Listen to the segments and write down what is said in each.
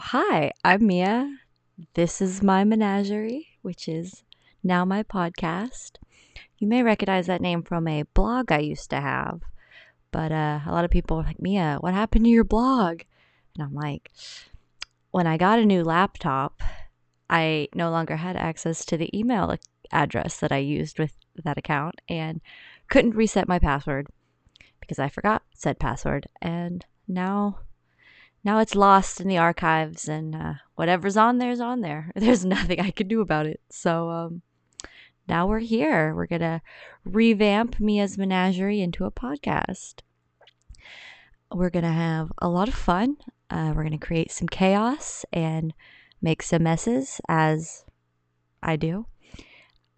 hi, I'm Mia. This is my menagerie, which is now my podcast. You may recognize that name from a blog I used to have, but uh, a lot of people are like, Mia, what happened to your blog? And I'm like, when I got a new laptop, I no longer had access to the email address that I used with that account and couldn't reset my password because I forgot said password. And now now it's lost in the archives and uh, whatever's on there is on there. There's nothing i can do about it. So um, now we're here. We're gonna revamp mia's menagerie into a podcast. We're gonna have a lot of fun. Uh, we're gonna create some chaos and make some messes as i do.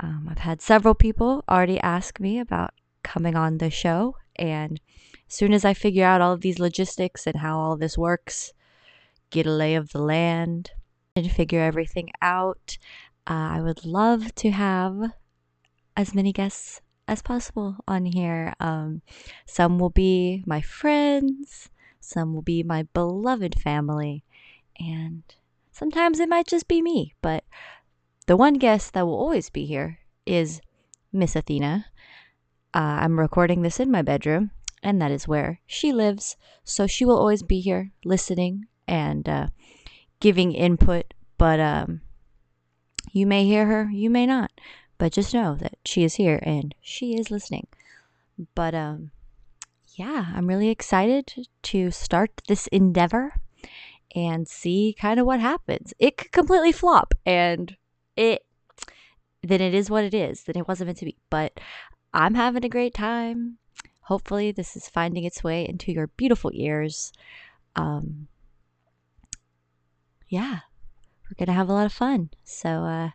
Um, i've had several people already ask me about coming on the show and soon as I figure out all of these logistics and how all this works, get a lay of the land, and figure everything out, uh, I would love to have as many guests as possible on here. Um, some will be my friends, some will be my beloved family, and sometimes it might just be me. But the one guest that will always be here is Miss Athena. Uh, I'm recording this in my bedroom, and that is where she lives. So she will always be here listening and uh, giving input. But um, you may hear her, you may not. But just know that she is here and she is listening. But um, yeah, I'm really excited to start this endeavor and see kind of what happens. It could completely flop and it then it is what it is. Then it wasn't meant to be. But I'm having a great time. Hopefully, this is finding its way into your beautiful ears. Um, yeah, we're going to have a lot of fun. So, uh,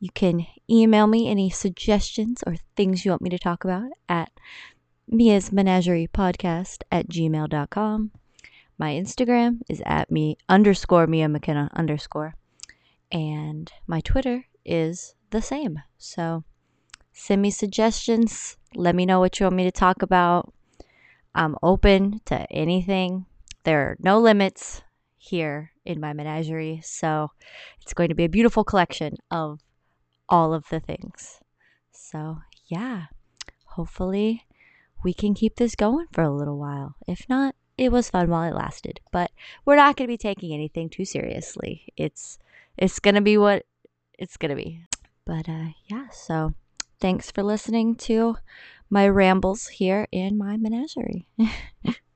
you can email me any suggestions or things you want me to talk about at Mia's Menagerie Podcast at gmail.com. My Instagram is at me underscore Mia McKenna underscore. And my Twitter is the same. So send me suggestions. Let me know what you want me to talk about. I'm open to anything. There are no limits here in my menagerie. So it's going to be a beautiful collection of all of the things. So, yeah, hopefully we can keep this going for a little while. If not, it was fun while it lasted, but we're not going to be taking anything too seriously. It's it's going to be what it's going to be. But uh yeah, so Thanks for listening to my rambles here in my menagerie.